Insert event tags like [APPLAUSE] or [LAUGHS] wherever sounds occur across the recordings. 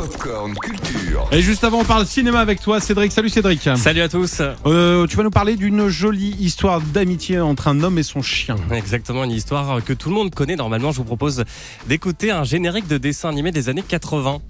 Popcorn Culture. Et juste avant, on parle cinéma avec toi, Cédric. Salut Cédric. Salut à tous. Euh, tu vas nous parler d'une jolie histoire d'amitié entre un homme et son chien. Exactement, une histoire que tout le monde connaît. Normalement, je vous propose d'écouter un générique de dessin animé des années 80.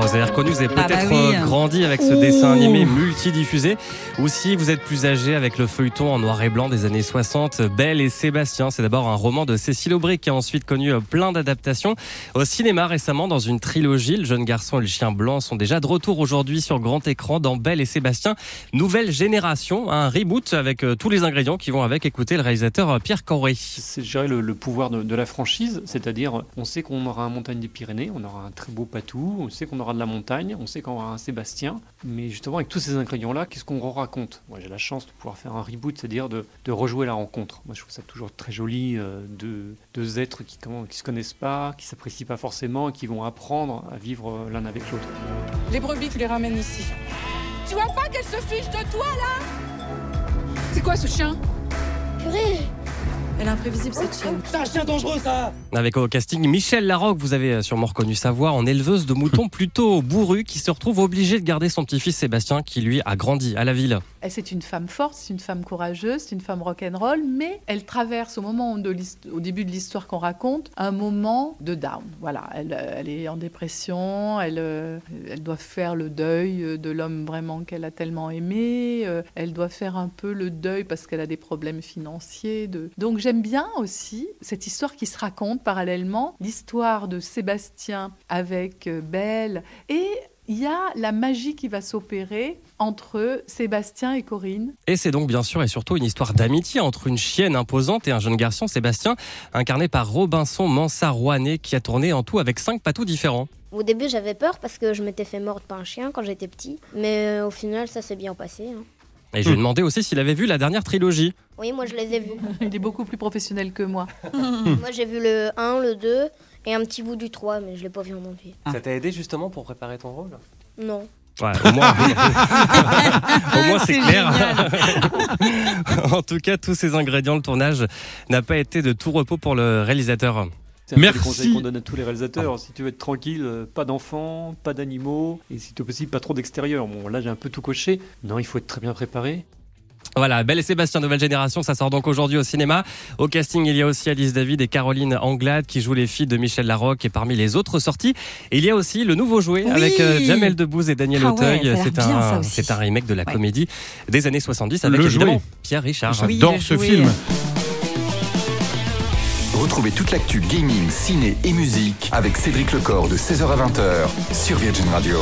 Bon, vous avez reconnu, vous avez Ah bah peut-être oui. euh, grandi avec ce dessin animé multidiffusé. Ou si vous êtes plus âgé avec le feuilleton en noir et blanc des années 60, Belle et Sébastien. C'est d'abord un roman de Cécile Aubry qui a ensuite connu euh, plein d'adaptations. Au cinéma récemment, dans une trilogie, le jeune garçon et le chien blanc sont déjà de retour aujourd'hui sur grand écran dans Belle et Sébastien. Nouvelle génération, un reboot avec euh, tous les ingrédients qui vont avec. Écoutez le réalisateur Pierre Corré. C'est, dirais, le, le pouvoir de, de la franchise, c'est-à-dire, on sait qu'on aura un montagne des Pyrénées, on aura un très beau patou, on sait qu'on aura de la montagne, on sait qu'on aura un Sébastien, mais justement, avec tous ces ingrédients-là, qu'est-ce qu'on raconte? Moi, j'ai la chance de pouvoir faire un reboot, c'est-à-dire de, de rejouer la rencontre. Moi, je trouve ça toujours très joli, euh, de deux êtres qui ne qui se connaissent pas, qui s'apprécient pas forcément, et qui vont apprendre à vivre euh, l'un avec l'autre. Les brebis, tu les ramènes ici. Tu vois pas qu'elle se fiche de toi, là? C'est quoi ce chien? Elle est imprévisible cette chienne. Avec au casting Michel Larocque, vous avez euh, sûrement reconnu sa voix en éleveuse de moutons [LAUGHS] plutôt bourrue qui se retrouve obligée de garder son petit-fils Sébastien qui lui a grandi à la ville. C'est une femme forte, c'est une femme courageuse, c'est une femme rock'n'roll, mais elle traverse au moment de au début de l'histoire qu'on raconte un moment de down. Voilà, elle, euh, est en dépression, elle, euh, elle doit faire le deuil euh, de l'homme vraiment qu'elle a tellement aimé, elle doit faire un peu le deuil parce qu'elle a des problèmes financiers. De... Donc j'aime bien aussi cette histoire qui se raconte parallèlement, l'histoire de Sébastien avec Belle et il y a la magie qui va s'opérer entre Sébastien et Corinne. Et c'est donc bien sûr et surtout une histoire d'amitié entre une chienne imposante et un jeune garçon Sébastien, incarné par Robinson Mansarouanet qui a tourné en tout avec cinq patous différents. Au début, j'avais peur parce que je m'étais fait mordre par un chien quand j'étais petit. Mais euh, au final, ça s'est bien passé. hein. Et je lui ai demandé aussi s'il avait vu la dernière trilogie. Oui, moi, je les ai vus. [LAUGHS] Il est beaucoup plus professionnel que moi. [LAUGHS] moi, j'ai vu le 1, le 2 et un petit bout du 3, mais je l'ai pas vu en entier. Ça t'a aidé justement pour préparer ton rôle? Non. Ouais, au moins, [LAUGHS] au moins c'est clair. [LAUGHS] en tout cas, tous ces ingrédients, le tournage n'a pas été de tout repos pour le réalisateur. C'est un Merci. les conseils qu'on donne à tous les réalisateurs. Si tu veux être tranquille, euh, pas d'enfants, pas d'animaux, et si tu possible, pas trop d'extérieur. Bon, là, j'ai un peu tout coché. Non, il faut être très bien préparé. Voilà, Belle et Sébastien, nouvelle génération, ça sort donc aujourd'hui au cinéma. Au casting, il y a aussi Alice David et Caroline Anglade qui jouent les filles de Michel Larocque et parmi les autres sorties. Et il y a aussi le nouveau jouet Oui. avec euh, Jamel Debbouze et Daniel Ah Auteuil. c'est un, aussi. c'est un remake de la Ouais. comédie des années 70 avec Le évidemment jouet. Pierre Richard. J'adore le ce jouet. film. Retrouvez toute l'actu gaming, ciné et musique avec Cédric Lecor de 16h à 20h sur Virgin Radio.